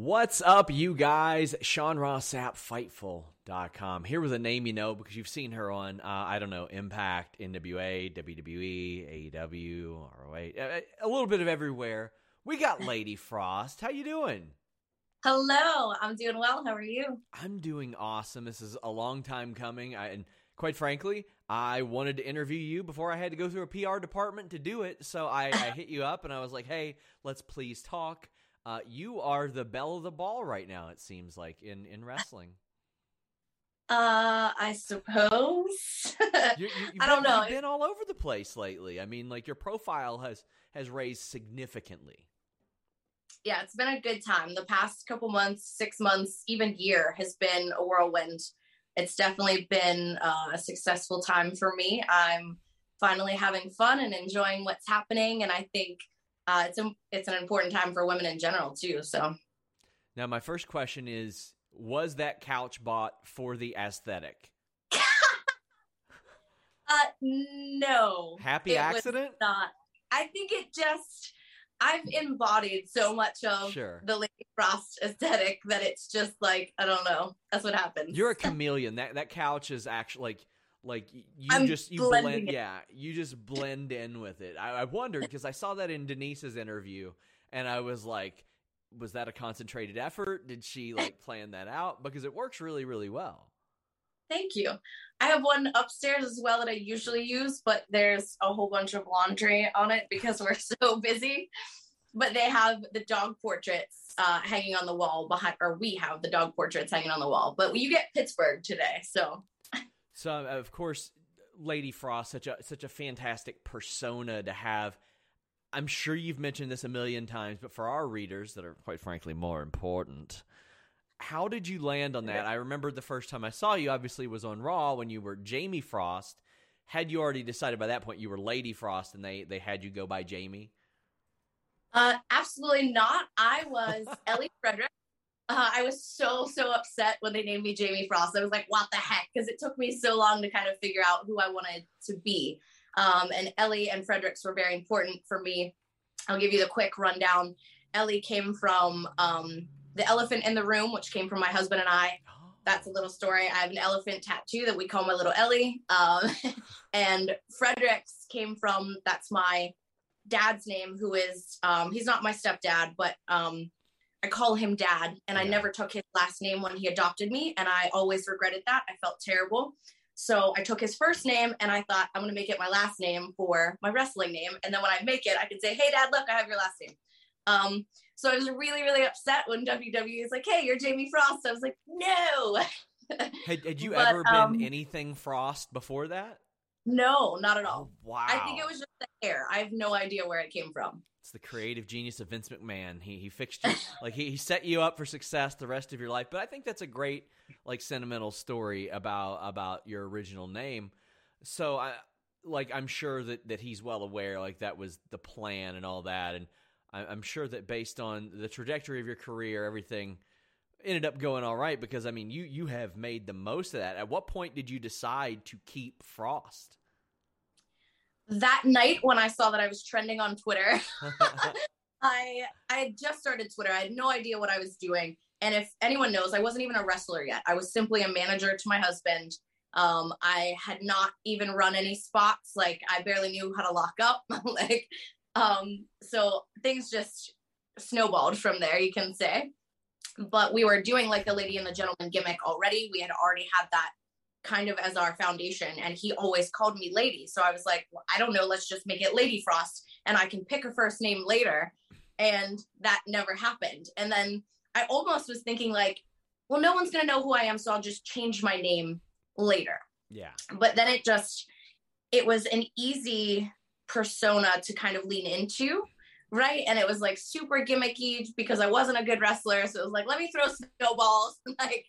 What's up, you guys? Sean Ross Sapp, Fightful.com. Here with a name you know because you've seen her on, uh, I don't know, Impact, NWA, WWE, AEW, ROH, a, a little bit of everywhere. We got Lady Frost. How you doing? Hello, I'm doing well. How are you? I'm doing awesome. This is a long time coming. I, and quite frankly, I wanted to interview you before I had to go through a PR department to do it. So I, I hit you up and I was like, hey, let's please talk. Uh, you are the belle of the ball right now. It seems like in in wrestling. Uh, I suppose. you, you, I don't know. You've been all over the place lately. I mean, like your profile has has raised significantly. Yeah, it's been a good time. The past couple months, six months, even year has been a whirlwind. It's definitely been uh, a successful time for me. I'm finally having fun and enjoying what's happening, and I think uh, it's a, it's an important time for women in general too. So, now my first question is: Was that couch bought for the aesthetic? uh, no. Happy accident? not. I think it just. I've embodied so much of sure. the Lady Frost aesthetic that it's just like I don't know. That's what happens. You're a chameleon. that that couch is actually like like you I'm just you blend, yeah, you just blend in with it. I, I wondered because I saw that in Denise's interview, and I was like, was that a concentrated effort? Did she like plan that out? Because it works really, really well. Thank you. I have one upstairs as well that I usually use, but there's a whole bunch of laundry on it because we're so busy. But they have the dog portraits uh, hanging on the wall behind, or we have the dog portraits hanging on the wall. But you get Pittsburgh today, so so of course, Lady Frost, such a such a fantastic persona to have. I'm sure you've mentioned this a million times, but for our readers that are quite frankly more important, how did you land on that? I remember the first time I saw you obviously was on Raw when you were Jamie Frost. Had you already decided by that point you were Lady Frost and they they had you go by Jamie? Uh, absolutely not. I was Ellie Frederick. Uh, I was so so upset when they named me Jamie Frost. I was like, "What the heck?" Because it took me so long to kind of figure out who I wanted to be. Um, and Ellie and Fredericks were very important for me. I'll give you the quick rundown. Ellie came from um, the elephant in the room, which came from my husband and I. That's a little story. I have an elephant tattoo that we call my little Ellie. Um, and Fredericks came from that's my dad's name, who is um, he's not my stepdad, but um, I call him dad, and. I never took his last name when he adopted me, and I always regretted that. I felt terrible. So I took his first name and I thought I'm gonna make it my last name for my wrestling name. And then when I make it, I can say, Hey dad, look, I have your last name. Um, so I was really, really upset when WWE is like, Hey, you're Jamie Frost. I was like, No. had, had you but, ever been um, anything Frost before that? No, not at all. Oh, wow. I think it was just the hair. I have no idea where it came from. It's the creative genius of Vince McMahon. He he fixed you like he, he set you up for success the rest of your life. But I think that's a great like sentimental story about about your original name. So I like I'm sure that that he's well aware like that was the plan and all that, and I, I'm sure that based on the trajectory of your career, everything ended up going all right because I mean you you have made the most of that. At what point did you decide to keep Frost? That night when I saw that I was trending on Twitter, I I had just started Twitter. I had no idea what I was doing. And if anyone knows, I wasn't even a wrestler yet. I was simply a manager to my husband. Um, I had not even run any spots. Like I barely knew how to lock up. like, um, so things just snowballed from there, you can say. But we were doing like the lady and the gentleman gimmick already. We had already had that kind of as our foundation and he always called me lady. So i was like well, i don't know let's just make it lady frost and i can pick a first name later. And that never happened. And then i almost was thinking like well no one's going to know who i am so i'll just change my name later. Yeah. But then it just it was an easy persona to kind of lean into right? And it was like super gimmicky because i wasn't a good wrestler so it was like let me throw snowballs. Like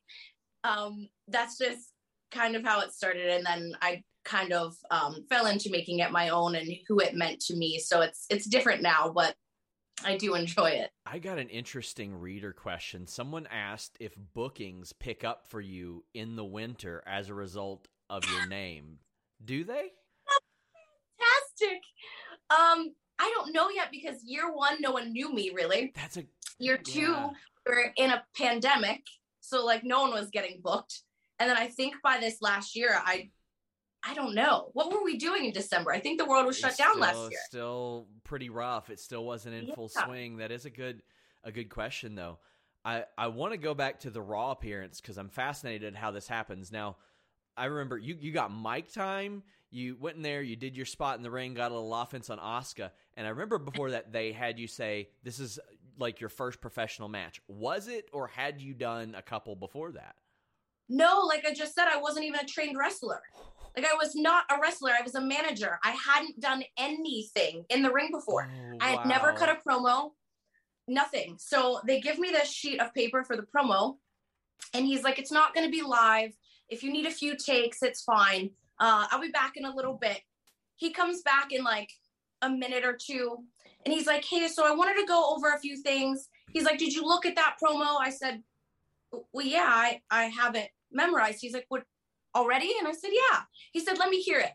um that's just kind of how it started and then i kind of um, fell into making it my own and who it meant to me. So it's it's different now but i do enjoy it. I got an interesting reader question. Someone asked if bookings pick up for you in the winter as a result of your name. Do they? Fantastic. Um i don't know yet because year one no one knew me really. That's a Year two, Yeah. we're in a pandemic, so like no one was getting booked. And then I think by this last year, I I don't know what were we doing in December. I think the world was shut It's down still, last year. Still pretty rough. It still wasn't in full swing. That is a good a good question though. I I want to go back to the Raw appearance because I'm fascinated how this happens. Now, I remember you you got mic time. You went in there, you did your spot in the ring, got a little offense on Asuka, and I remember before that they had you say this is like your first professional match. Was it, or had you done a couple before that? No, like I just said, I wasn't even a trained wrestler. Like I was not a wrestler. I was a manager. I hadn't done anything in the ring before. Oh, I had never cut a promo, nothing. So they give me this sheet of paper for the promo, and he's like, "It's not going to be live. If you need a few takes, it's fine. Uh, I'll be back in a little bit." He comes back in like a minute or two, and he's like, "Hey, so I wanted to go over a few things." He's like, "Did you look at that promo?" I said, "Well, yeah, I I have it memorized." He's like, "What already?" And I said, "Yeah." He said, "Let me hear it."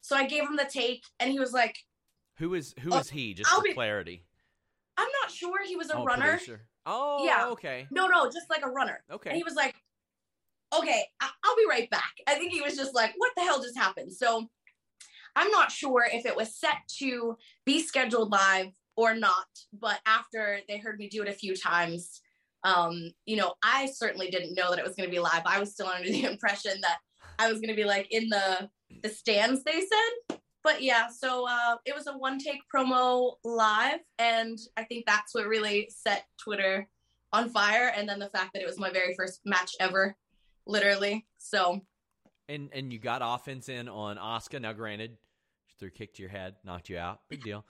So I gave him the take, and he was like, Who is who Oh, is he? Just I'll for be- clarity. "I'm not sure." He was a oh, runner. producer. Oh, Yeah. Okay. No, no, just like a runner. Okay. And he was like, okay, I- I'll be right back. I think he was just like, what the hell just happened? So I'm not sure if it was set to be scheduled live or not, but after they heard me do it a few times, um, you know, I certainly didn't know that it was going to be live. I was still under the impression that I was going to be like in the the stands. They said, but yeah. So uh, it was a one take promo live, and I think that's what really set Twitter on fire. And then the fact that it was my very first match ever, literally. So And and you got offense in on Asuka. Now, granted, she threw a kick to your head, knocked you out. Big deal.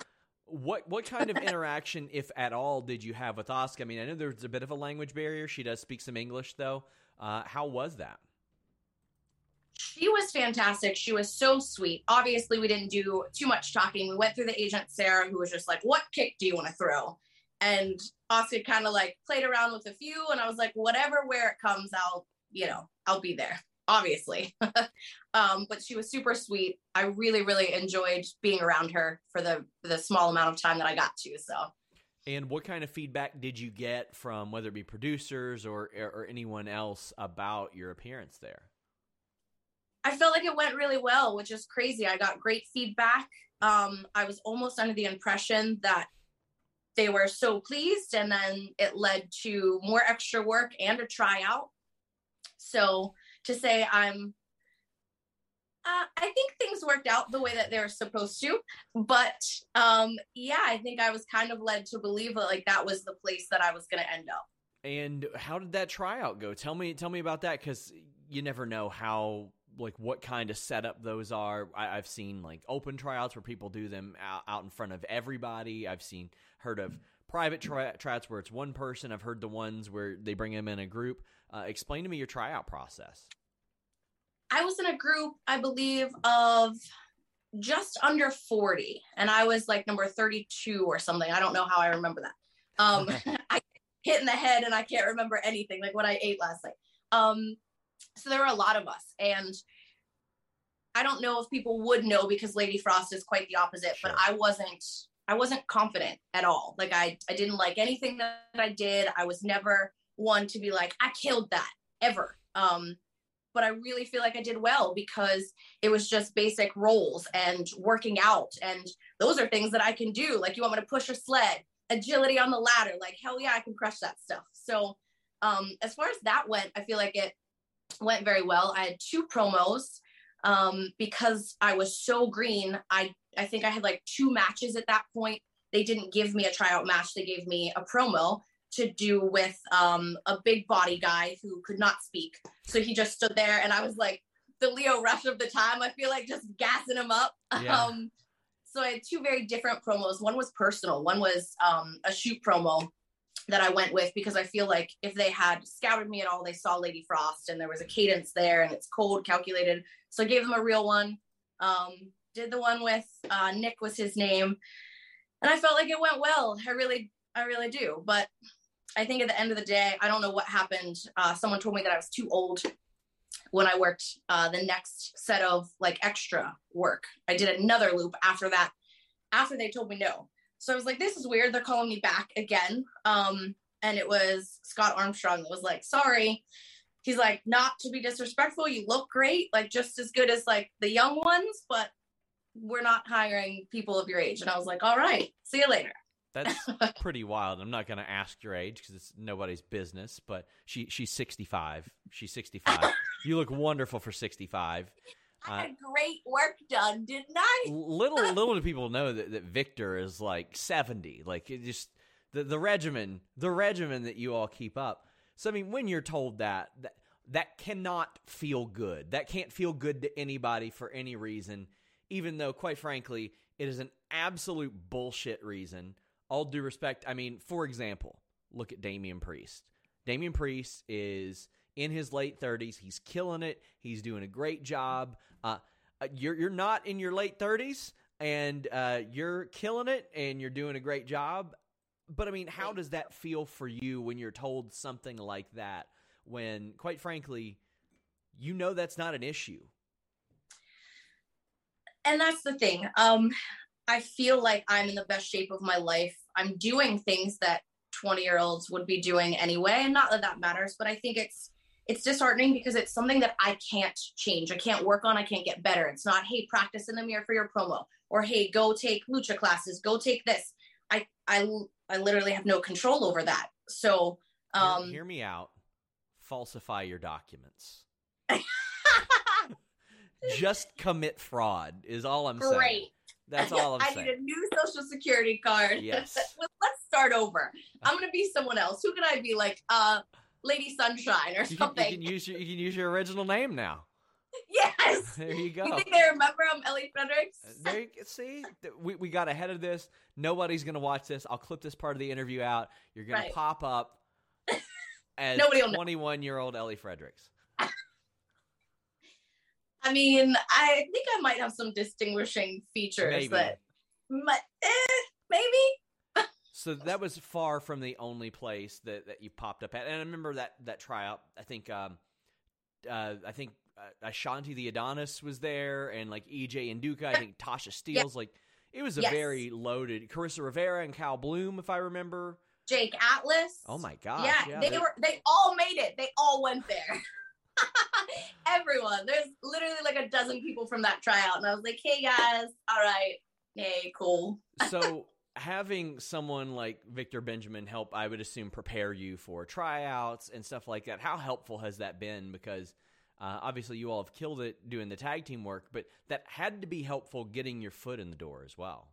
What what kind of interaction, if at all, did you have with Asuka? I mean, I know there's a bit of a language barrier. She does speak some English, though. Uh, how was that? she was fantastic. She was so sweet. Obviously, we didn't do too much talking. We went through the agent Sarah, who was just like, "What kick do you want to throw?" And Asuka kind of like played around with a few, and I was like, "Whatever, where it comes, I'll, you know, I'll be there." Obviously, um, but she was super sweet. I really, really enjoyed being around her for the the small amount of time that I got to. So And what kind of feedback did you get from whether it be producers or or anyone else about your appearance there? I felt like it went really well, which is crazy. I got great feedback. Um, I was almost under the impression that they were so pleased, and then it led to more extra work and a tryout. So to say I'm, uh, I think things worked out the way that they were supposed to. But um, yeah, I think I was kind of led to believe that like that was the place that I was going to end up. And how did that tryout go? Tell me, tell me about that because you never know how, like, what kind of setup those are. I, I've seen like open tryouts where people do them out, out in front of everybody. I've seen, heard of private try, tryouts where it's one person. I've heard the ones where they bring them in a group. Uh, explain to me your tryout process. I was in a group, I believe, of just under 40, and I was like number 32 or something. I don't know how I remember that. Um, I hit in the head and I can't remember anything, like what I ate last night. Um, so there were a lot of us, and I don't know if people would know because Lady Frost is quite the opposite, Sure. but I wasn't. I wasn't confident at all. Like I, I didn't like anything that I did. I was never one to be like, I killed that ever. Um, but I really feel like I did well because it was just basic roles and working out. And those are things that I can do. Like, you want me to push a sled, agility on the ladder, like, hell yeah, I can crush that stuff. So, um, as far as that went, I feel like it went very well. I had two promos um, because I was so green. I, I think I had like two matches at that point. They didn't give me a tryout match, they gave me a promo to do with um, a big body guy who could not speak. So he just stood there, and I was like the Lio Rush of the time. I feel like just gassing him up. Yeah. Um, so I had two very different promos. One was personal. One was um, a shoot promo that I went with because I feel like if they had scouted me at all, they saw Lady Frost and there was a cadence there and it's cold, calculated. So I gave them a real one. Um, did the one with uh, Nick was his name, and I felt like it went well. I really, I really do. But I think at the end of the day, I don't know what happened. Uh, someone told me that I was too old when I worked uh, the next set of like extra work. I did another loop after that, after they told me no. So I was like, this is weird. They're calling me back again. Um, and it was Scott Armstrong that was like, "Sorry." He's like, "Not to be disrespectful, you look great, like just as good as like the young ones, but we're not hiring people of your age." And I was like, "All right, see you later." That's pretty wild. I'm not going to ask your age because it's nobody's business. But she she's 65. She's 65. you look wonderful for 65. I had uh, great work done, didn't I? little little do people know that, that Victor is like 70. Like it just the the regimen, the regimen that you all keep up. So I mean, when you're told that that that cannot feel good. That can't feel good to anybody for any reason, even though, quite frankly, it is an absolute bullshit reason all due respect, I mean, for example, look at Damian Priest. Damian Priest is in his late 30s. He's killing it. He's doing a great job. Uh, uh, you're you're not in your late 30s and uh, you're killing it and you're doing a great job. But I mean, how does that feel for you when you're told something like that? When, quite frankly, you know that's not an issue. And that's the thing. Um, I feel like I'm in the best shape of my life. I'm doing things that 20 year olds would be doing anyway. And not that that matters, but I think it's, it's disheartening because it's something that I can't change. I can't work on. I can't get better. It's not, hey, practice in the mirror for your promo or hey, go take lucha classes, go take this. I, I, I literally have no control over that. So, um, hear, hear me out. Falsify your documents. Just commit fraud is all I'm saying. That's all I'm I saying. need a new social security card. Yes. Let's start over. I'm gonna be someone else. Who can I be? Like uh Lady Sunshine or you something. Can, you can use your you can use your original name now. Yes. There you go. You think they remember I'm Ellie Fredericks? Uh, there you see, we, we got ahead of this. Nobody's gonna watch this. I'll clip this part of the interview out. You're gonna right. pop up as 21 year old Ellie Fredericks. I mean, I think I might have some distinguishing features maybe. that, but eh, maybe. so that was far from the only place that, that you popped up at, and I remember that that tryout. I think, um, uh, I think uh, Ashante Thee Adonis was there, and like EJ Nduka. I think Tasha Steelz. Like it was a yes. very loaded. Carissa Rivera and Cal Bloom, if I remember. Jake Atlas. Oh my god! Yeah, yeah they, they were. They all made it. They all went there. Everyone. There's literally like a dozen people from that tryout. And I was like, hey guys, all right. Hey, cool. so having someone like Victor Benjamin help, I would assume, prepare you for tryouts and stuff like that. How helpful has that been? Because uh, obviously you all have killed it doing the tag team work, but that had to be helpful getting your foot in the door as well.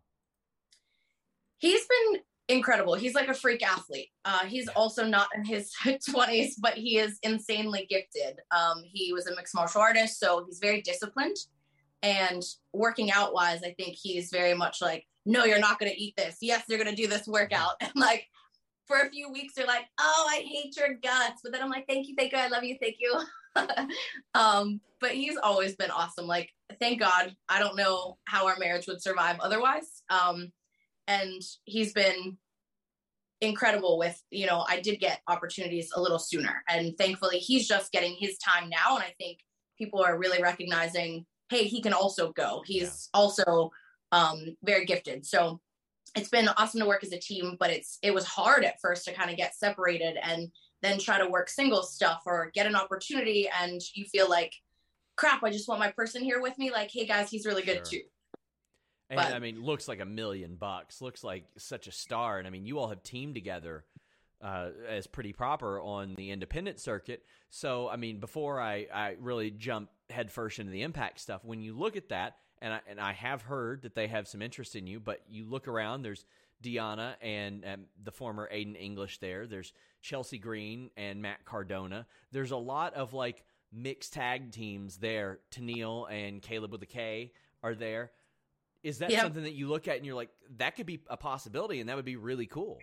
He's been incredible. He's like a freak athlete. Uh, he's also not in his 20s, but he is insanely gifted. Um, he was a mixed martial artist, so he's very disciplined. And working out wise, I think he's very much like, no, you're not going to eat this. Yes, you're going to do this workout. And like for a few weeks, you're like, oh, I hate your guts. But then I'm like, thank you, thank you, I love you, thank you. um, but he's always been awesome. Like, thank God. I don't know how our marriage would survive otherwise. Um, and he's been incredible with you know i did get opportunities a little sooner. And thankfully he's just getting his time now. And i think people are really recognizing hey he can also go. He's yeah. also um, very gifted. So it's been awesome to work as a team but it's it was hard at first to kind of get separated and then try to work single stuff or get an opportunity. And you feel like crap i just want my person here with me. Like hey guys he's really good sure. too and but, I mean, looks like a million bucks. Looks like such a star. And I mean, you all have teamed together uh, as pretty proper on the independent circuit. So I mean, before I I really jump headfirst into the impact stuff, when you look at that, and I and I have heard that they have some interest in you, but you look around, there's Deonna and um, the former Aiden English there. There's Chelsea Green and Matt Cardona. There's a lot of like mixed tag teams there. Tenille and Kaleb with a K are there. Is that yep. something that you look at and you're like, that could be a possibility and that would be really cool?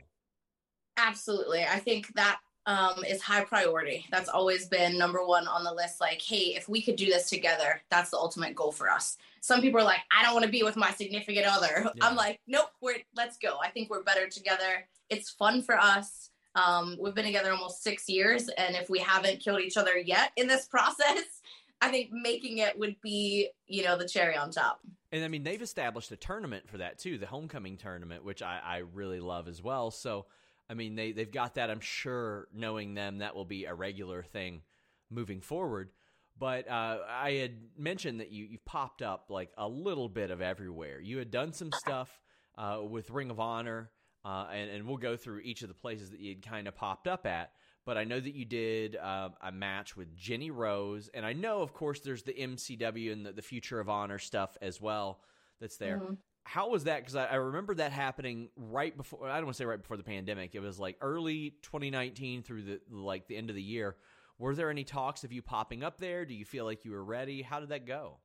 Absolutely. I think that um, is high priority. That's always been number one on the list. Like, hey, if we could do this together, that's the ultimate goal for us. Some people are like, I don't want to be with my significant other. Yeah. I'm like, nope, we're let's go. I think we're better together. It's fun for us. Um, we've been together almost six years, and if we haven't killed each other yet in this process, I think making it would be, you know, the cherry on top. And I mean, they've established a tournament for that too, the homecoming tournament, which I, I really love as well. So, I mean, they they've got that. I'm sure, knowing them, that will be a regular thing moving forward. But uh, I had mentioned that you you popped up like a little bit of everywhere. You had done some stuff uh, with Ring of Honor, uh, and, and we'll go through each of the places that you had kind of popped up at. But I know that you did uh, a match with Jenny Rose, and I know, of course, there's the MCW and the, the Future of Honor stuff as well that's there. Mm-hmm. How was that? Because I, I, remember that happening right before. I don't want to say right before the pandemic. It was like early 2019 through the like the end of the year. Were there any talks of you popping up there? Do you feel like you were ready? How did that go?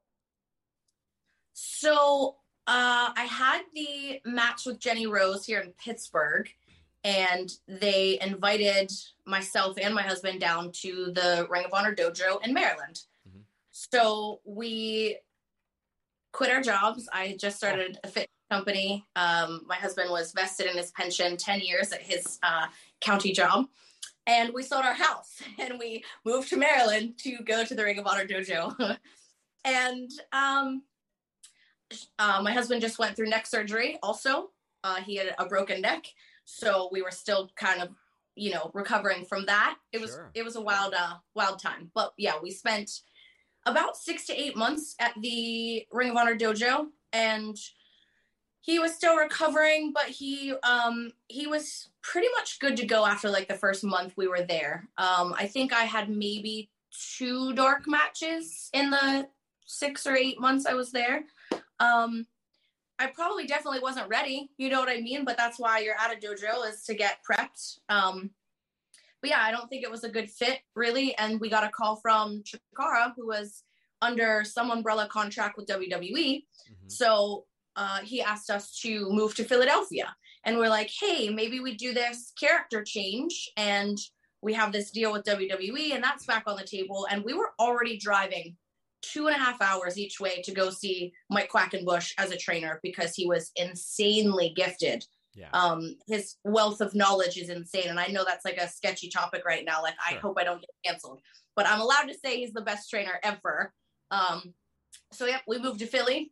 So uh, I had the match with Jenny Rose here in Pittsburgh, and they invited myself and my husband down to the Ring of Honor dojo in Maryland. Mm-hmm. So we quit our jobs. I just started a fit company. Um, my husband was vested in his pension 10 years at his uh, county job. And we sold our house and we moved to Maryland to go to the Ring of Honor dojo. and um, uh, my husband just went through neck surgery also. Uh, he had a broken neck. So we were still kind of, you know, recovering from that. It was sure. it was a wild uh wild time. But yeah, we spent about six to eight months at the Ring of Honor dojo, and he was still recovering, but he um he was pretty much good to go after like the first month we were there. Um, I think I had maybe two dark matches in the six or eight months I was there. Um, I probably definitely wasn't ready, you know what I mean? But that's why you're at a dojo is to get prepped. Um, but yeah, I don't think it was a good fit really. And we got a call from Chikara, who was under some umbrella contract with WWE. Mm-hmm. So uh, he asked us to move to Philadelphia. And we're like, hey, maybe we do this character change and we have this deal with WWE and that's back on the table. And we were already driving two and a half hours each way to go see Mike Quackenbush as a trainer because he was insanely gifted yeah. Um, his wealth of knowledge is insane. And I know that's like a sketchy topic right now. Like, sure. I hope I don't get canceled, but I'm allowed to say he's the best trainer ever. Um, so yep, we moved to Philly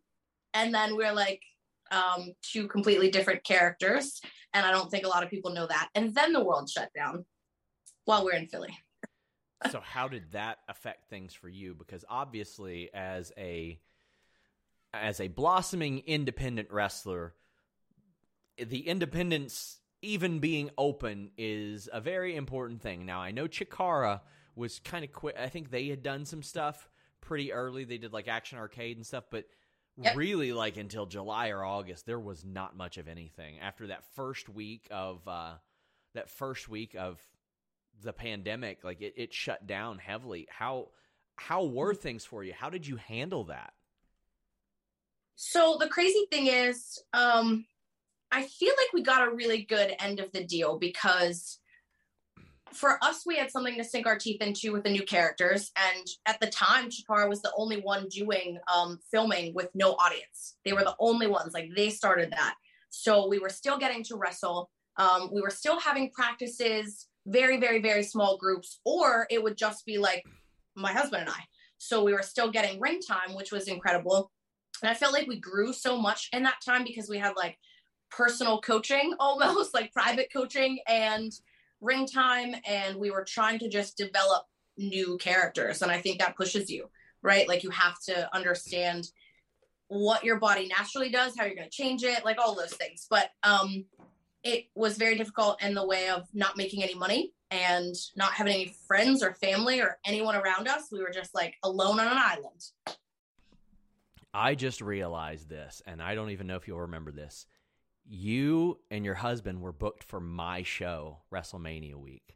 and then we're like um, two completely different characters. And I don't think a lot of people know that. And then the world shut down while we're in Philly. So how did that affect things for you? Because obviously as a, as a blossoming independent wrestler, the independence even being open is a very important thing. Now I know Chikara was kind of quick. I think they had done some stuff pretty early. They did like Action Arcade and stuff, but yep. really like until July or August, there was not much of anything. After that first week of uh, that first week of the pandemic, like it, it shut down heavily. How how were things for you? How did you handle that? So the crazy thing is, um, I feel like we got a really good end of the deal because for us, we had something to sink our teeth into with the new characters. And at the time, Chikara was the only one doing um, filming with no audience. They were the only ones, like they started that. So we were still getting to wrestle. Um, we were still having practices, very, very, very small groups, or it would just be like my husband and I. So we were still getting ring time, which was incredible. And I felt like we grew so much in that time because we had like personal coaching almost like private coaching and ring time and we were trying to just develop new characters and i think that pushes you right like you have to understand what your body naturally does how you're going to change it like all those things but um it was very difficult in the way of not making any money and not having any friends or family or anyone around us. We were just like alone on an island. I just realized this and i don't even know if you'll remember this. You and your husband were booked for my show, WrestleMania week.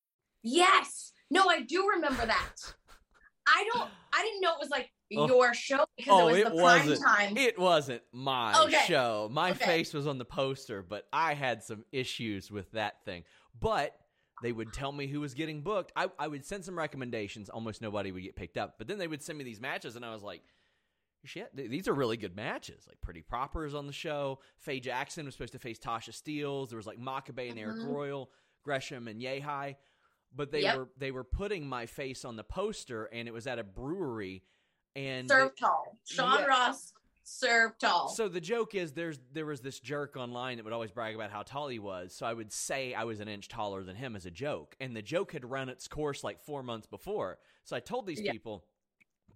Yes. No, I do remember that. I don't. I didn't know it was like Oh. your show because Oh, it was the prime wasn't. time. It wasn't my Okay. show. My Okay. face was on the poster, but I had some issues with that thing. But they would tell me who was getting booked. I, I would send some recommendations. Almost nobody would get picked up. But then they would send me these matches, and I was like, shit, th- these are really good matches. Like Pretty Proper's on the show. Faye Jackson was supposed to face Tasha Steelz. There was like Makabe and Eric Mhm. Royal, Gresham and Yehai. But they Yep. were they were putting my face on the poster, and it was at a brewery. And serve tall. Sean Yeah. Ross serve tall. so the joke is there's there was this jerk online that would always brag about how tall he was. So I would say I was an inch taller than him as a joke. And the joke had run its course like 4 months before. So I told these Yeah. people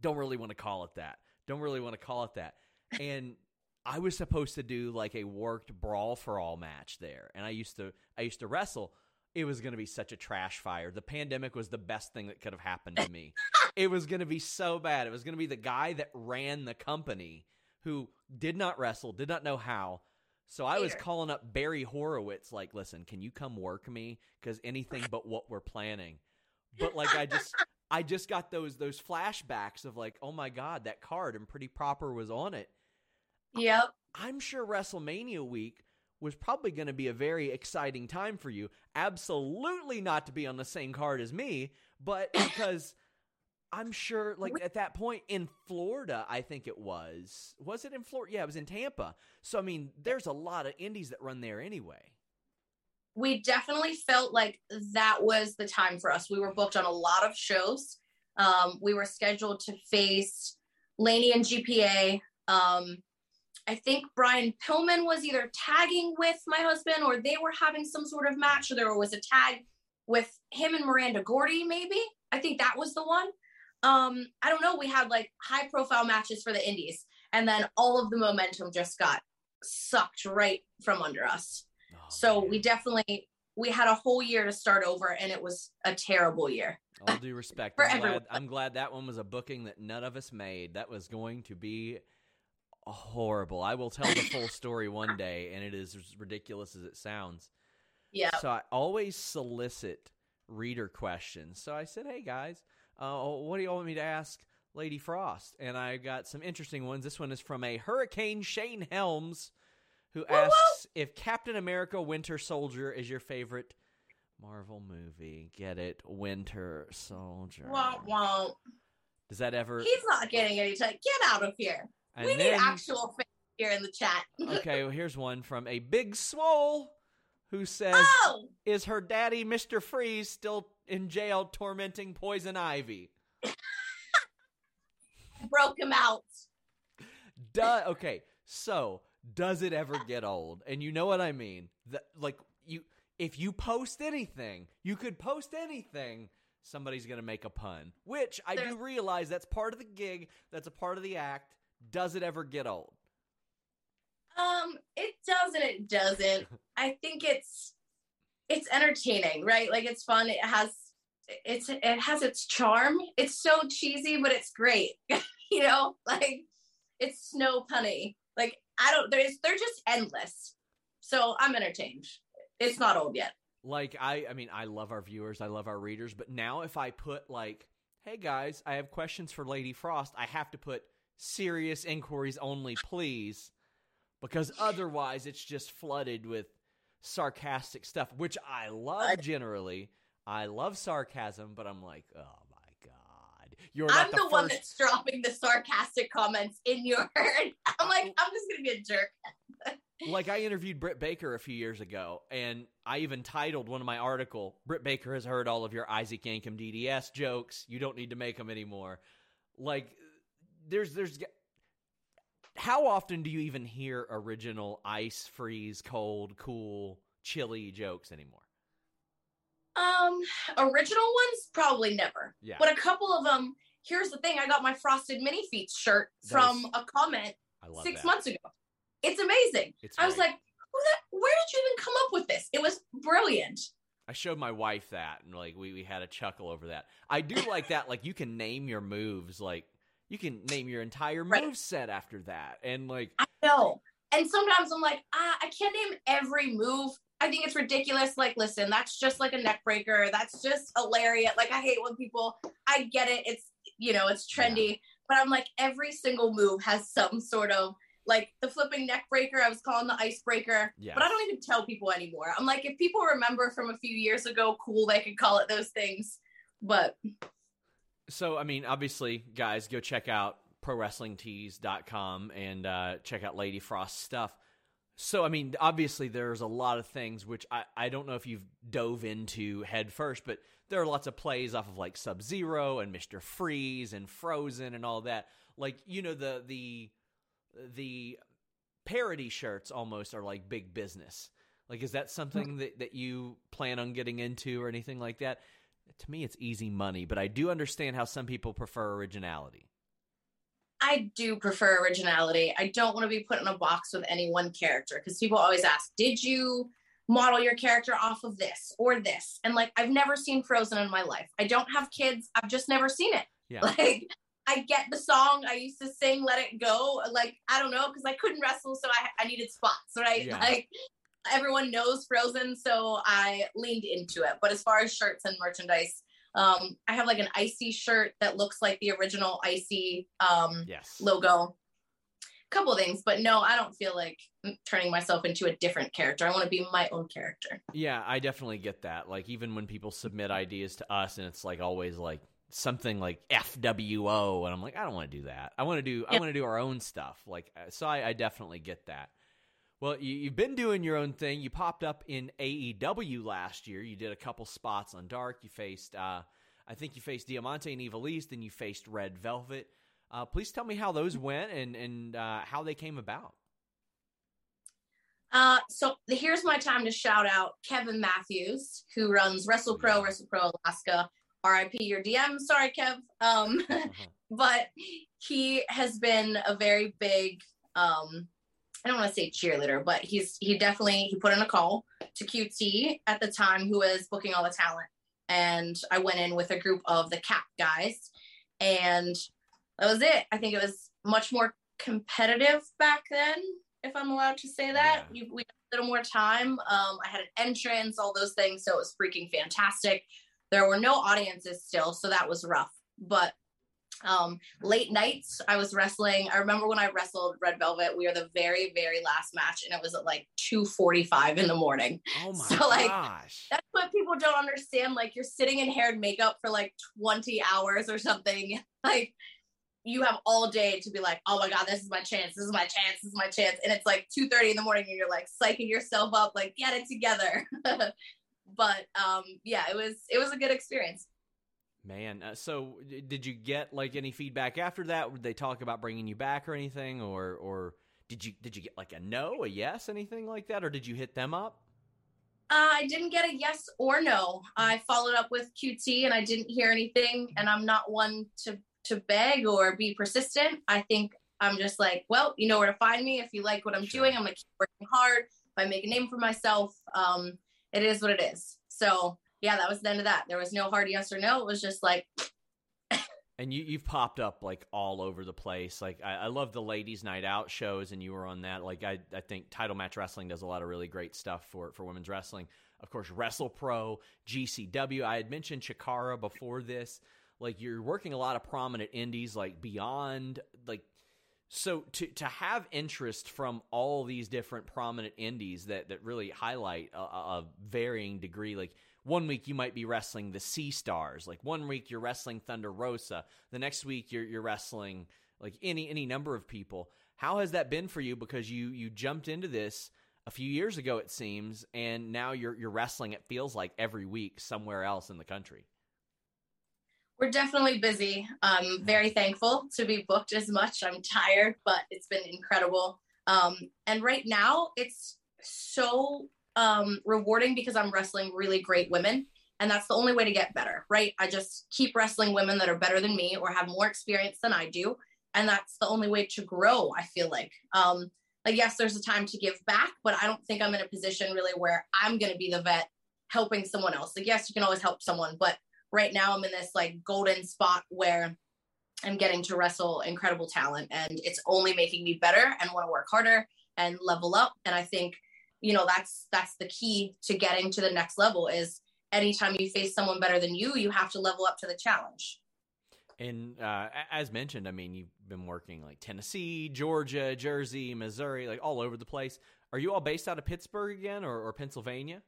don't really want to call it that. Don't really want to call it that. And I was supposed to do like a worked brawl for all match there. And I used to I used to wrestle. It was going to be such a trash fire. The pandemic was the best thing that could have happened to me. it was going to be so bad. It was going to be the guy that ran the company who did not wrestle, did not know how. So I was calling up Barry Horowitz, like, listen, can you come work me? Because anything but what we're planning. But like, I just, I just got those those flashbacks of like, oh my god, that card and Pretty Proper was on it. yep. I'm sure WrestleMania week was probably going to be a very exciting time for you. Absolutely not to be on the same card as me, but because I'm sure, like at that point in Florida, I think it was. Was it in Florida? Yeah, it was in Tampa. So I mean, there's a lot of indies that run there anyway. we definitely felt like that was the time for us. We were booked on a lot of shows. Um, we were scheduled to face Laney and GPA. Um, I think Brian Pillman was either tagging with my husband or they were having some sort of match, or there was a tag with him and Miranda Gordy, maybe. I think that was the one. Um, I don't know. We had like high profile matches for the indies, and then all of the momentum just got sucked right from under us Oh, so man. we definitely we had a whole year to start over and it was a terrible year all due respect, I'm glad. I'm glad that one was a booking that none of us made. That was going to be horrible. I will tell the full story one day, and it is as ridiculous as it sounds. yeah So I always solicit reader questions. So I said, "Hey guys, uh, what do you want me to ask Lady Frost?" And I got some interesting ones. This one is from a Hurricane Shane Helms, who woo. asks if Captain America: Winter Soldier is your favorite Marvel movie. Get it, Winter Soldier. won't won't Does that ever? he's not getting any time get out of here and we need actual fans here in the chat okay, well, here's one from a Big Swole, who says. oh Is her daddy, Mr. Freeze, still in jail tormenting Poison Ivy? broke him out Duh. Okay, so does it ever get old? And you know what I mean. The, like you, if you post anything, you could post anything. Somebody's gonna make a pun, which I do realize that's part of the gig. That's a part of the act. Does it ever get old? um it doesn't it doesn't. I think it's it's entertaining right? Like it's fun. It has it's it has its charm. It's so cheesy but it's great you know? Like it's snow punny. Like i don't there's they're just endless. So i'm entertained. It's not old yet. Like i i mean i love our viewers. I love our readers. But now if i put like hey guys i have questions for lady frost i have to put serious inquiries only please because otherwise it's just flooded with sarcastic stuff which i love I- generally i love sarcasm but i'm like oh my god you're i'm not the, the, one that's dropping the sarcastic comments in your i'm like i'm just gonna be a jerk like I interviewed Britt Baker a few years ago, and I even titled one of my article, "Britt Baker has heard all of your Isaac Yankem DDS jokes. You don't need to make them anymore." Like, there's there's. How often do you even hear original ice, freeze, cold, cool, chilly jokes anymore? Um, original ones probably never. Yeah. But a couple of them. Here's the thing: I got my frosted mini feet shirt from Nice. a comment six that. months ago. It's amazing. It's I was like, that, where did you even come up with this? It was brilliant. I showed my wife that, and like we, we had a chuckle over that. I do like that. Like you can name your moves. Like you can name your entire Right. move set after that, and like I know. And sometimes I'm like, ah, I can't name every move. I think it's ridiculous. Like, listen, that's just like a neck breaker. That's just a lariat. Like, I hate when people, I get it. It's, you know, it's trendy. But I'm like, every single move has some sort of, like, the flipping neck breaker, I was calling the icebreaker. Yeah. But I don't even tell people anymore. I'm like, if people remember from a few years ago, cool, they could call it those things. But So, I mean, obviously, guys, go check out prowrestlingtees.com and uh, check out Lady Frost's stuff. So, I mean, obviously, there's a lot of things which I, I don't know if you've dove into head first, but there are lots of plays off of like Sub Zero and Mister Freeze and Frozen and all that. Like, you know, the the the parody shirts almost are like big business. Like, is that something that, that you plan on getting into or anything like that? To me, it's easy money, but I do understand how some people prefer originality. I do prefer originality. I don't want to be put in a box with any one character because people always ask, Did you model your character off of this or this? And like, I've never seen Frozen in my life. I don't have kids. I've just never seen it. Yeah. Like, I get the song. I used to sing Let It Go. Like, I don't know, because I couldn't wrestle, so I, I needed spots, right? Yeah. Like, everyone knows Frozen, so I leaned into it. But as far as shirts and merchandise, um, I have like an icy shirt that looks like the original icy um, Yes. logo. Couple things, but no, I don't feel like turning myself into a different character. I want to be my own character. Yeah, I definitely get that. Like even when people submit ideas to us and it's like always like something like FWO and I'm like I don't want to do that. I want to do I want to do our own stuff. Like uh, so I, I definitely get that. Well, you, you've been doing your own thing. You popped up in AEW last year. You did a couple spots on Dark. You faced, uh, I think you faced Diamante and Ivelisse, and you faced Red Velvet. Uh, please tell me how those went and and uh, how they came about. Uh, so here's my time to shout out Kevin Matthews, who runs Wrestle Pro, Wrestle Pro Alaska. RIP your DM. Sorry, Kev. Um, Uh-huh. but he has been a very big um I don't want to say cheerleader, but he's he definitely he put in a call to QT at the time who was booking all the talent. And I went in with a group of the cap guys and that was it. I think it was much more competitive back then, if I'm allowed to say that. Yeah. You, we had a little more time. Um, I had an entrance, all those things, so it was freaking fantastic. There were no audiences still, so that was rough. But um late nights i was wrestling. I remember when i wrestled red velvet we were the very very last match and it was at like 2.45 in the morning. Oh my So, like, gosh! that's what people don't understand like you're sitting in hair and makeup for like 20 hours or something. Like you have all day to be like oh my god this is my chance this is my chance this is my chance. And it's like 2.30 in the morning and you're like psyching yourself up like get it together. But um yeah it was it was a good experience Man, uh, so did you get like any feedback after that? Would they talk about bringing you back or anything, or or did you did you get like a no, a yes, anything like that, or did you hit them up? Uh, I didn't get a yes or no. I followed up with QT and I didn't hear anything. And I'm not one to to beg or be persistent. I think I'm just like, well, you know where to find me. If you like what I'm Sure. doing, I'm gonna keep working hard. If I make a name for myself, um, it is what it is. So yeah, that was the end of that. There was no hard yes or no. It was just like, And you you've popped up like all over the place. Like I, I love the ladies' night out shows, and you were on that. Like I I think Title Match Wrestling does a lot of really great stuff for for women's wrestling. Of course, Wrestle Pro, GCW. I had mentioned Chikara before this. Like you're working a lot of prominent indies, like Beyond, like so to to have interest from all these different prominent indies that that really highlight a, a a varying degree like one week you might be wrestling the Sea Stars like one week you're wrestling Thunder Rosa the next week you're you're wrestling like any any number of people how has that been for you because you you jumped into this a few years ago it seems and now you're you're wrestling it feels like every week somewhere else in the country we're definitely busy. I'm very thankful to be booked as much. I'm tired, but it's been incredible. Um, and right now, it's so um, rewarding because I'm wrestling really great women. And that's the only way to get better, right? I just keep wrestling women that are better than me or have more experience than I do. And that's the only way to grow, I feel like. Um, like, yes, there's a time to give back, but I don't think I'm in a position really where I'm going to be the vet helping someone else. Like, yes, you can always help someone, but right now I'm in this like golden spot where I'm getting to wrestle incredible talent and it's only making me better and want to work harder and level up. And I think, you know, that's that's the key to getting to the next level is anytime you face someone better than you, you have to level up to the challenge. And uh, as mentioned, I mean, you've been working like Tennessee, Georgia, Jersey, Missouri, like all over the place. Are you all based out of Pittsburgh again or, or Pennsylvania?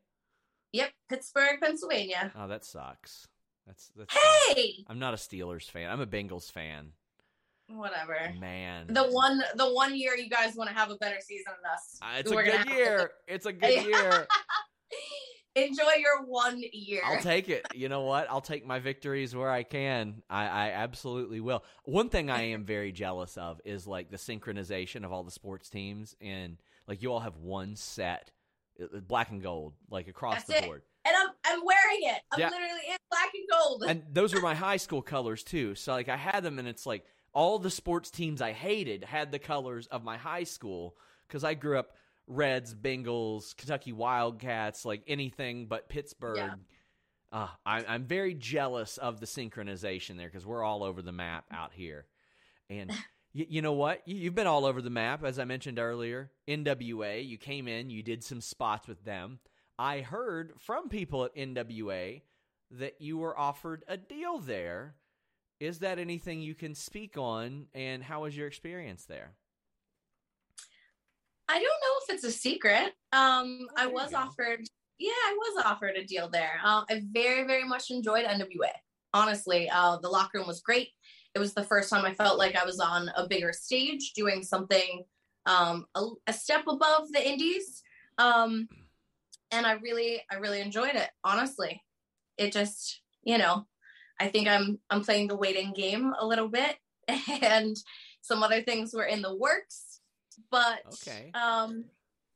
Yep, Pittsburgh, Pennsylvania. Oh, that sucks. That's that's. Hey, I'm not a Steelers fan. I'm a Bengals fan. Whatever. Man, the one the one year you guys want to have a better season than us. Uh, it's a good year. It's a good year. Enjoy your one year. I'll take it. You know what? I'll take my victories where I can. I, I absolutely will. One thing I am very jealous of is like the synchronization of all the sports teams, and like you all have one set, uh, black and gold, like across That's the it. board. And I'm I'm wearing it. I'm Yeah. literally in black and gold. and those are my high school colors too. So like I had them, and it's like all the sports teams I hated had the colors of my high school because I grew up Reds, Bengals, Kentucky Wildcats, like anything but Pittsburgh. Yeah. Uh, I, I'm very jealous of the synchronization there because we're all over the map out here, and. y- You know what? You- You've been all over the map, as I mentioned earlier. NWA, you came in, you did some spots with them. I heard from people at NWA that you were offered a deal there. Is that anything you can speak on, and how was your experience there? I don't know if it's a secret. Um, I was offered, yeah, I was offered a deal there. Uh, I very, very much enjoyed NWA. Honestly, uh, the locker room was great. It was the first time I felt like I was on a bigger stage, doing something um, a, a step above the indies, um, and I really, I really enjoyed it. Honestly, it just, you know, I think I'm, I'm playing the waiting game a little bit, and some other things were in the works, but Okay. um,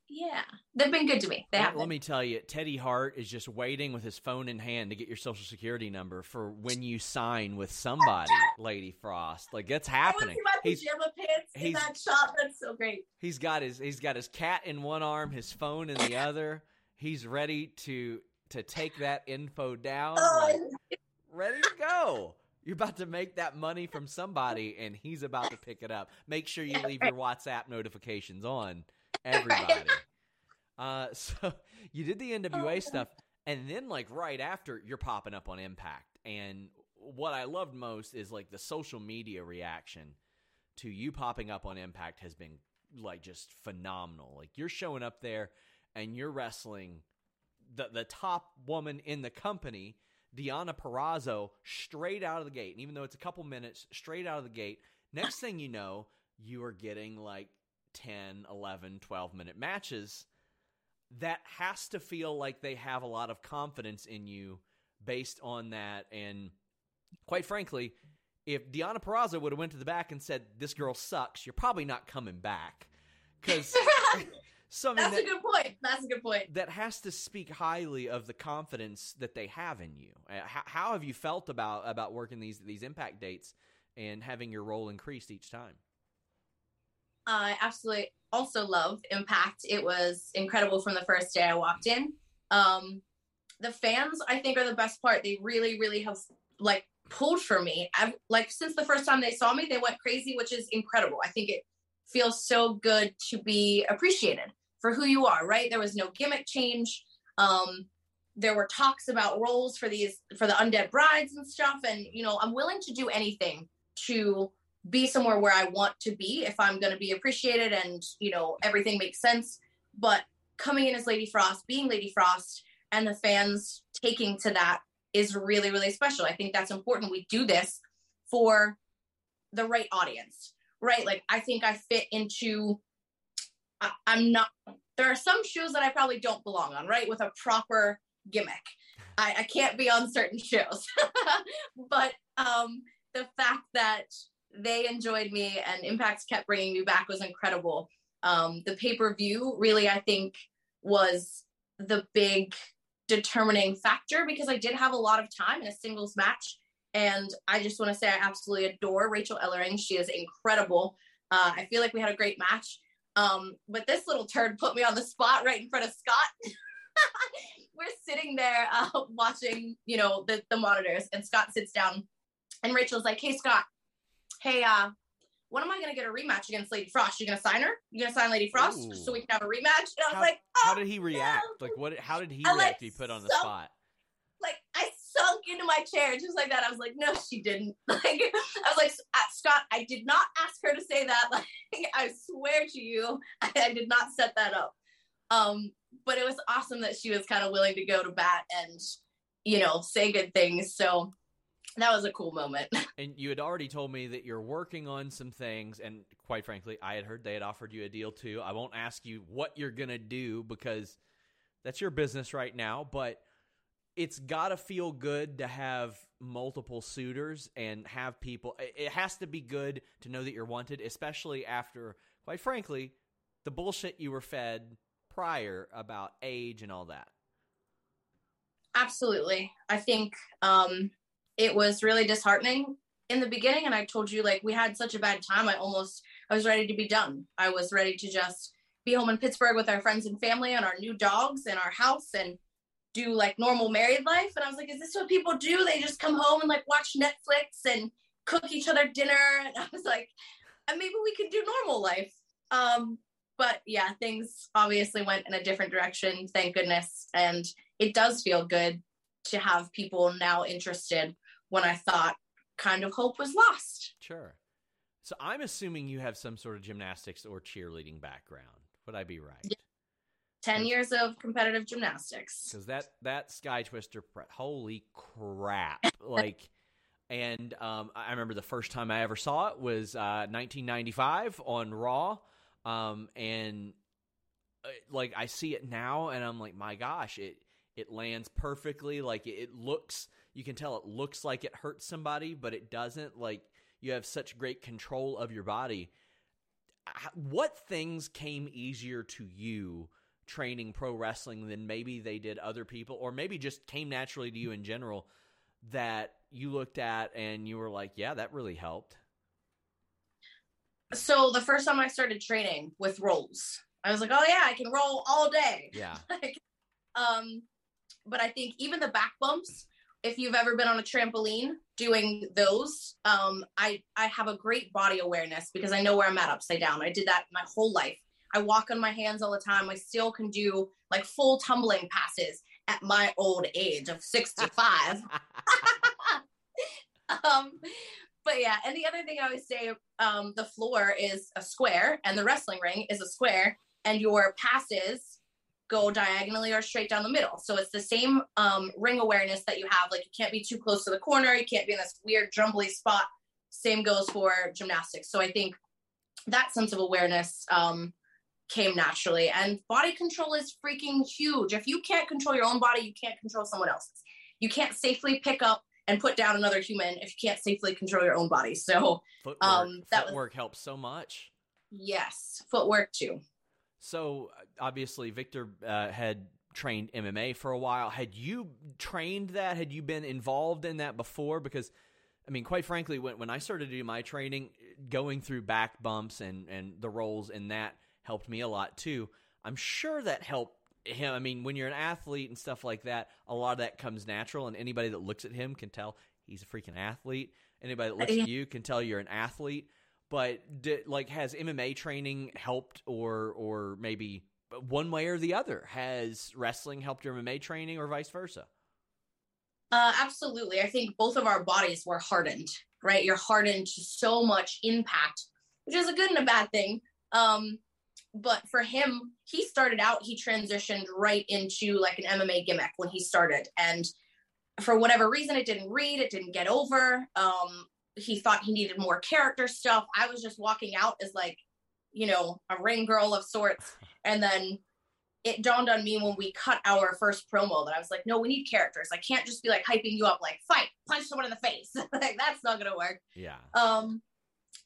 yeah, they've been good to me. They Let- have. Let me tell you, Teddy Hart is just waiting with his phone in hand to get your social security number for when you sign with somebody, Lady Frost. Like that's happening. was in my He's pajama pants in that shot. That's so great. he's got his he's got his cat in one arm, his phone in the other. He's ready to to take that info down. like, Oh, ready to go. You're about to make that money from somebody, and he's about to pick it up. Make sure you leave your WhatsApp notifications on, everybody. Uh, so you did the NWA Oh. stuff, and then like right after, you're popping up on Impact. And what I loved most is like the social media reaction to you popping up on Impact has been like just phenomenal. Like you're showing up there, and you're wrestling the the top woman in the company, Deonna Purrazzo, straight out of the gate. And even though it's a couple minutes, straight out of the gate, next thing you know, you are getting like 10, 11, 12 minute matches. That has to feel like they have a lot of confidence in you based on that. And quite frankly, if Deonna Purrazzo would have went to the back and said, this girl sucks, you're probably not coming back. Because so, I mean, That's that- a good point. That's a good point. that has to speak highly of the confidence that they have in you. Uh, How, how have you felt about about working these these impact dates and having your role increased each time? I absolutely also love Impact. It was incredible from the first day I walked in. Um, the fans, I think, are the best part. They really, really have like pulled for me. I've like since the first time they saw me, they went crazy, which is incredible. I think it feels so good to be appreciated for who you are. Right? There was no gimmick change. Um, there were talks about roles for these for the undead brides and stuff, and you know, I'm willing to do anything to be somewhere where I want to be if I'm going to be appreciated and you know everything makes sense. But coming in as Lady Frost, being Lady Frost, and the fans taking to that is really really special. I think that's important. We do this for the right audience, right? Like I think I fit into. I, I'm not. There are some shows that I probably don't belong on, right? With a proper gimmick. I, I can't be on certain shows, but um, the fact that they enjoyed me and Impact kept bringing me back was incredible. Um, the pay per view really, I think, was the big determining factor because I did have a lot of time in a singles match. And I just want to say I absolutely adore Rachel Ellering. She is incredible. Uh, I feel like we had a great match. Um, but this little turd put me on the spot right in front of Scott. We're sitting there uh, watching, you know, the, the monitors, and Scott sits down, and Rachel's like, "Hey, Scott, hey, uh, when am I gonna get a rematch against Lady Frost? You gonna sign her? You gonna sign Lady Frost Ooh. so we can have a rematch?" And I was How, like, how "Oh, did he react? Like what? How did he I, react? like, to be put on the sunk- spot. Like I sunk into my chair just like that. I was like, no, she didn't. Like I was like, "Uh, Scott, I did not ask her to say that. Like I swear to you, I, I did not set that up. Um, but it was awesome that she was kind of willing to go to bat and you know say good things. So that was a cool moment. And you had already told me that you're working on some things, and quite frankly, I had heard they had offered you a deal too. I won't ask you what you're gonna do because that's your business right now, but it's gotta feel good to have multiple suitors and have people. It has to be good to know that you're wanted, especially after, quite frankly, the bullshit you were fed prior about age and all that. Absolutely. I think um, it was really disheartening in the beginning. And I told you, like, we had such a bad time. I almost, I was ready to be done. I was ready to just be home in Pittsburgh with our friends and family and our new dogs and our house and do like normal married life. And I was like, is this what people do? They just come home and like watch Netflix and cook each other dinner. And I was like, "Uh, maybe we could do normal life. Um, but yeah, things obviously went in a different direction, thank goodness. And it does feel good to have people now interested when I thought kind of hope was lost. Sure. So I'm assuming you have some sort of gymnastics or cheerleading background. Would I be right? Yeah. 10 years of competitive gymnastics. because that that sky twister holy crap. Like and um, i remember the first time i ever saw it was uh, 1995 on raw. Um, and uh, like i see it now and i'm like my gosh it it lands perfectly. Like it, it looks you can tell it looks like it hurts somebody but it doesn't. Like you have such great control of your body. What things came easier to you training pro wrestling than maybe they did other people or maybe just came naturally to you in general that you looked at and you were like yeah that really helped So the first time I started training with rolls, I was like, oh yeah, I can roll all day. yeah like, um, but I think even the back bumps, if you've ever been on a trampoline doing those, um, I I have a great body awareness because I know where I'm at upside down. I did that my whole life. I walk on my hands all the time. I still can do like full tumbling passes at my old age of 65. um, but yeah, and the other thing I always say, um, the floor is a square and the wrestling ring is a square, and your passes go diagonally or straight down the middle. So it's the same um, ring awareness that you have. Like you can't be too close to the corner. You can't be in this weird jumbly spot. Same goes for gymnastics. So I think that sense of awareness um, came naturally. And body control is freaking huge. If you can't control your own body, you can't control someone else's. You can't safely pick up and put down another human if you can't safely control your own body. So footwork, Um, that was- helps so much yes, footwork too. so obviously victor uh, had trained mma for a while had you trained that had you been involved in that before because I mean, quite frankly, when, when I started to do my training, going through back bumps and, and the rolls in that helped me a lot too. I'm sure that helped him. I mean, when you're an athlete and stuff like that, a lot of that comes natural, and anybody that looks at him can tell he's a freaking athlete. Anybody that looks Yeah. at you can tell you're an athlete. But did, like, has MMA training helped, or or maybe one way or the other? Has wrestling helped your MMA training, or vice versa? Uh, absolutely. I think both of our bodies were hardened, right? You're hardened to so much impact, which is a good and a bad thing. Um, but for him, he started out, he transitioned right into like an MMA gimmick when he started. And for whatever reason, it didn't read, it didn't get over. Um, he thought he needed more character stuff. I was just walking out as like, you know, a ring girl of sorts. And then it dawned on me when we cut our first promo that I was like, no, we need characters. I can't just be like hyping you up, like fight, punch someone in the face. like that's not gonna work. Yeah. Um,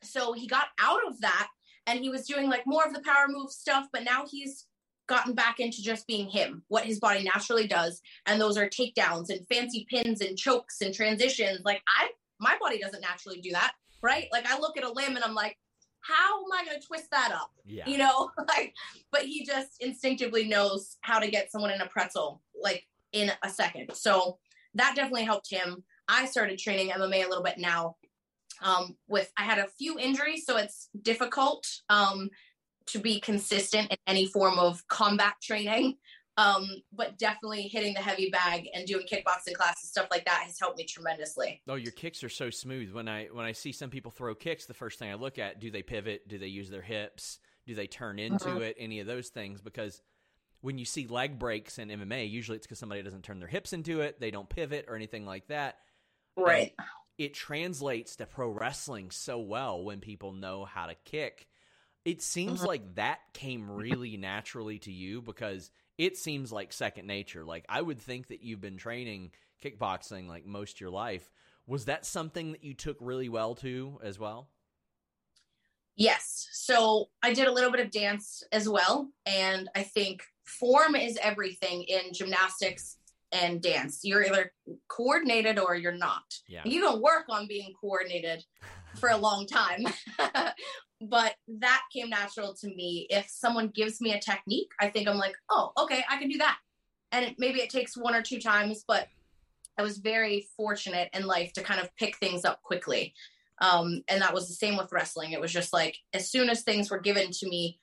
so he got out of that and he was doing like more of the power move stuff, but now he's gotten back into just being him, what his body naturally does. And those are takedowns and fancy pins and chokes and transitions. Like I, my body doesn't naturally do that, right? Like I look at a limb and I'm like, how am I going to twist that up? Yeah. You know, like, but he just instinctively knows how to get someone in a pretzel, like in a second. So that definitely helped him. I started training MMA a little bit now. Um, with I had a few injuries, so it's difficult um, to be consistent in any form of combat training. Um, but definitely hitting the heavy bag and doing kickboxing classes, stuff like that, has helped me tremendously. Oh, your kicks are so smooth. When I when I see some people throw kicks, the first thing I look at: do they pivot? Do they use their hips? Do they turn into Mhm. it? Any of those things? Because when you see leg breaks in MMA, usually it's because somebody doesn't turn their hips into it, they don't pivot or anything like that. Right. It translates to pro wrestling so well when people know how to kick. It seems Mhm. like that came really naturally to you because it seems like second nature. Like I would think that you've been training kickboxing like most of your life. Was that something that you took really well to as well? Yes. So I did a little bit of dance as well. And I think form is everything in gymnastics and dance. You're either coordinated or you're not. Yeah. You can work on being coordinated for a long time. but that came natural to me. If someone gives me a technique, I think I'm like, oh, okay, I can do that. And it, maybe it takes one or two times, but I was very fortunate in life to kind of pick things up quickly. Um, and that was the same with wrestling. It was just like as soon as things were given to me,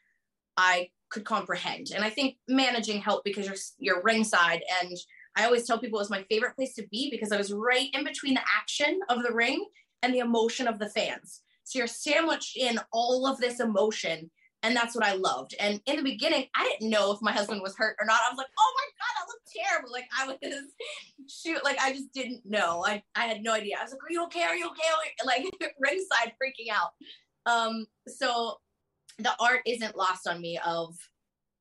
I could comprehend. And I think managing helped because you're you're ringside. And I always tell people it was my favorite place to be because I was right in between the action of the ring and the emotion of the fans. So you're sandwiched in all of this emotion. And that's what I loved. And in the beginning, I didn't know if my husband was hurt or not. I was like, oh my God, I look terrible. Like I was shoot, like I just didn't know. I, I had no idea. I was like, Are you okay? Are you okay? Like ringside freaking out. Um, so the art isn't lost on me of,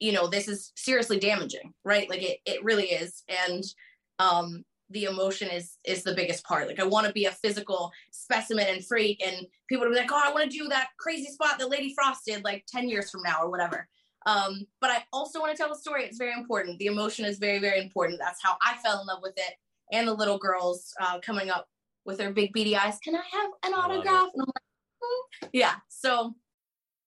you know, this is seriously damaging, right? Like it it really is. And um the emotion is is the biggest part. Like I want to be a physical specimen and freak, and people would be like, "Oh, I want to do that crazy spot that Lady Frost did like ten years from now or whatever." Um, but I also want to tell a story. It's very important. The emotion is very very important. That's how I fell in love with it. And the little girls uh, coming up with their big beady eyes. Can I have an I love it. autograph? And I'm like, "Hmm." yeah. So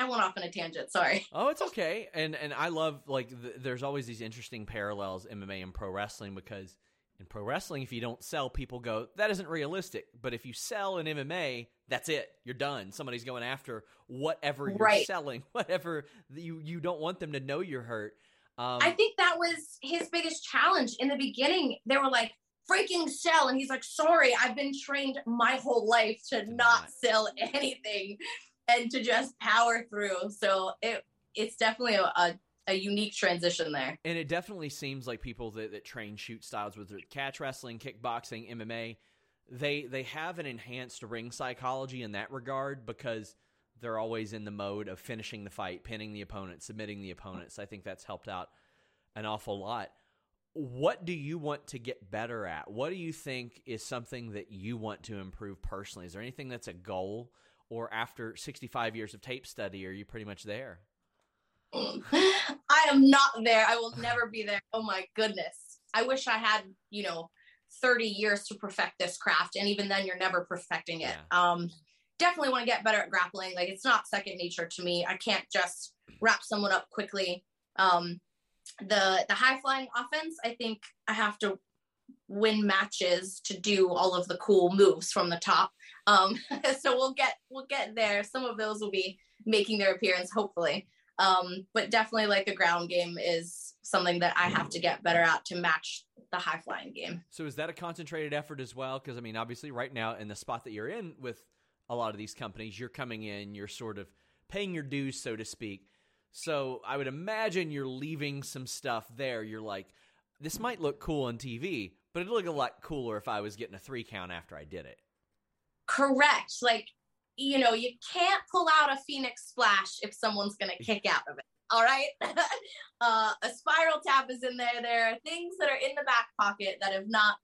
I went off on a tangent. Sorry. Oh, it's okay. And and I love like th- there's always these interesting parallels MMA and pro wrestling because in pro wrestling if you don't sell people go that isn't realistic. But if you sell in MMA, that's it. You're done. Somebody's going after whatever you're Right. selling, whatever you you don't want them to know you're hurt. Um, I think that was his biggest challenge in the beginning. They were like, freaking sell. And he's like, sorry, I've been trained my whole life to not not. sell anything and to just power through. So it it's definitely a, a, a unique transition there. And it definitely seems like people that, that train shoot styles, with catch wrestling, kickboxing, MMA, they they have an enhanced ring psychology in that regard because they're always in the mode of finishing the fight, pinning the opponent, submitting the opponent. So I think that's helped out an awful lot. What do you want to get better at? What do you think is something that you want to improve personally? Is there anything that's a goal? Or after 65 years of tape study, are you pretty much there? I am not there. I will never be there. Oh my goodness. I wish I had, you know, 30 years to perfect this craft. And even then you're never perfecting it. Um definitely want to get better at grappling. Like it's not second nature to me. I can't just wrap someone up quickly. Um the the high flying offense, I think I have to win matches to do all of the cool moves from the top. Um so we'll get we'll get there. Some of those will be making their appearance hopefully um, but definitely like the ground game is something that I have to get better at to match the high flying game. So is that a concentrated effort as well? Because I mean, obviously, right now in the spot that you're in with a lot of these companies, you're coming in, you're sort of paying your dues, so to speak. So I would imagine you're leaving some stuff there. You're like, this might look cool on TV, but it'd look a lot cooler if I was getting a three count after I did it. Correct. Like, you know, you can't pull out a Phoenix splash if someone's going to kick out of it. All right. uh, a spiral tap is in there. There are things that are in the back pocket that have not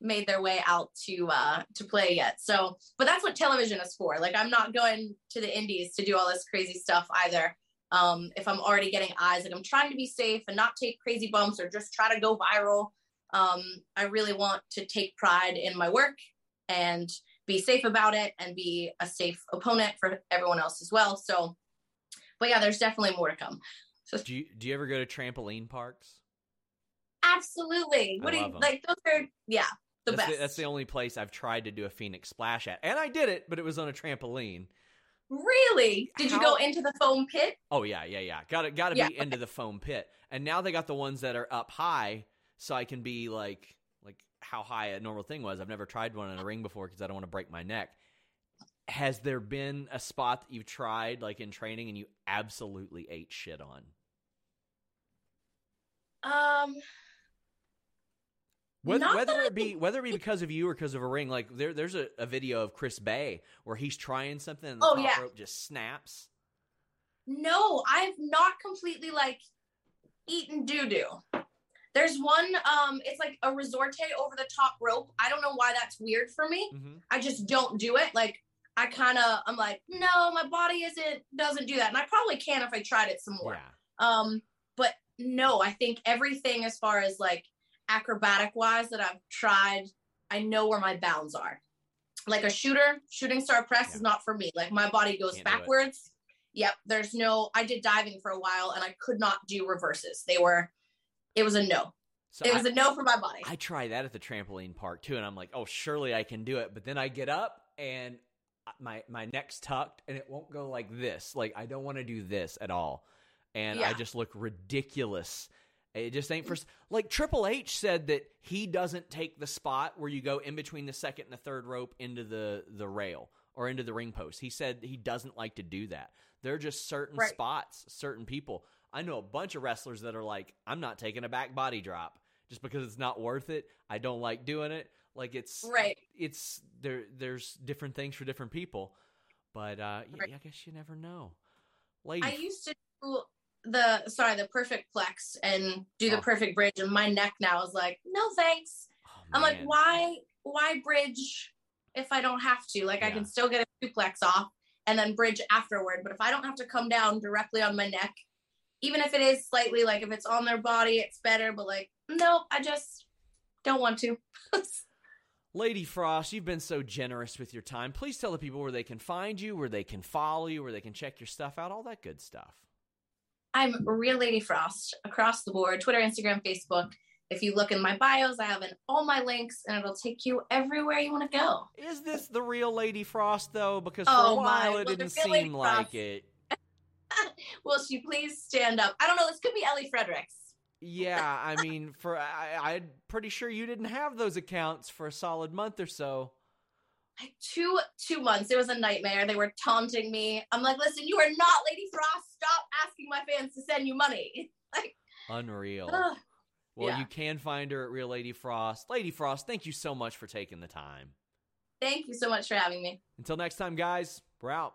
made their way out to uh to play yet so but that's what television is for like i'm not going to the indies to do all this crazy stuff either um if i'm already getting eyes like i'm trying to be safe and not take crazy bumps or just try to go viral um i really want to take pride in my work and be safe about it and be a safe opponent for everyone else as well so but yeah there's definitely more to come so do you do you ever go to trampoline parks absolutely what do you them. like those are yeah the that's best. The, that's the only place I've tried to do a Phoenix splash at, and I did it, but it was on a trampoline. Really? Did How? you go into the foam pit? Oh yeah, yeah, yeah. Got to got to yeah, be okay. into the foam pit. And now they got the ones that are up high, so I can be like like how high a normal thing was. I've never tried one in a ring before because I don't want to break my neck. Has there been a spot that you've tried like in training and you absolutely ate shit on? Um, whether, whether it be whether it be because of you or because of a ring, like there, there's a, a video of Chris Bey where he's trying something and the oh, top yeah. rope just snaps. No, I've not completely like eaten doo doo. There's one, um, it's like a resorte over the top rope. I don't know why that's weird for me. Mm-hmm. I just don't do it. Like I kind of, I'm like, no, my body isn't doesn't do that, and I probably can if I tried it some more. Yeah. Um, but no, I think everything as far as like acrobatic wise that I've tried, I know where my bounds are. Like a shooter, shooting star press yeah. is not for me. Like my body goes Can't backwards. Yep. There's no, I did diving for a while and I could not do reverses. They were, it was a no. So it was I, a no for my body. I try that at the trampoline park too. And I'm like, oh, surely I can do it. But then I get up and my, my neck's tucked and it won't go like this. Like I don't want to do this at all. And yeah. I just look ridiculous it just ain't for like Triple H said that he doesn't take the spot where you go in between the second and the third rope into the the rail or into the ring post. He said he doesn't like to do that. There are just certain right. spots, certain people. I know a bunch of wrestlers that are like, I'm not taking a back body drop just because it's not worth it. I don't like doing it. Like it's right. It's there. There's different things for different people, but uh, right. yeah, I guess you never know. Lady, I used to do the sorry the perfect plex and do the oh. perfect bridge and my neck now is like no thanks oh, i'm like why why bridge if i don't have to like yeah. i can still get a suplex off and then bridge afterward but if i don't have to come down directly on my neck even if it is slightly like if it's on their body it's better but like no i just don't want to Lady Frost, you've been so generous with your time. Please tell the people where they can find you, where they can follow you, where they can check your stuff out, all that good stuff. I'm Real Lady Frost across the board Twitter, Instagram, Facebook. If you look in my bios, I have in all my links and it'll take you everywhere you want to go. Is this the real Lady Frost though? Because for oh a while my. it well, didn't seem like it. Will she please stand up? I don't know. This could be Ellie Fredericks. Yeah, I mean, for I, I'm pretty sure you didn't have those accounts for a solid month or so Like two two months. It was a nightmare. They were taunting me. I'm like, listen, you are not Lady Frost. Stop asking my fans to send you money. like unreal. Well, yeah. you can find her at Real Lady Frost. Lady Frost, thank you so much for taking the time. Thank you so much for having me. Until next time, guys, we're out.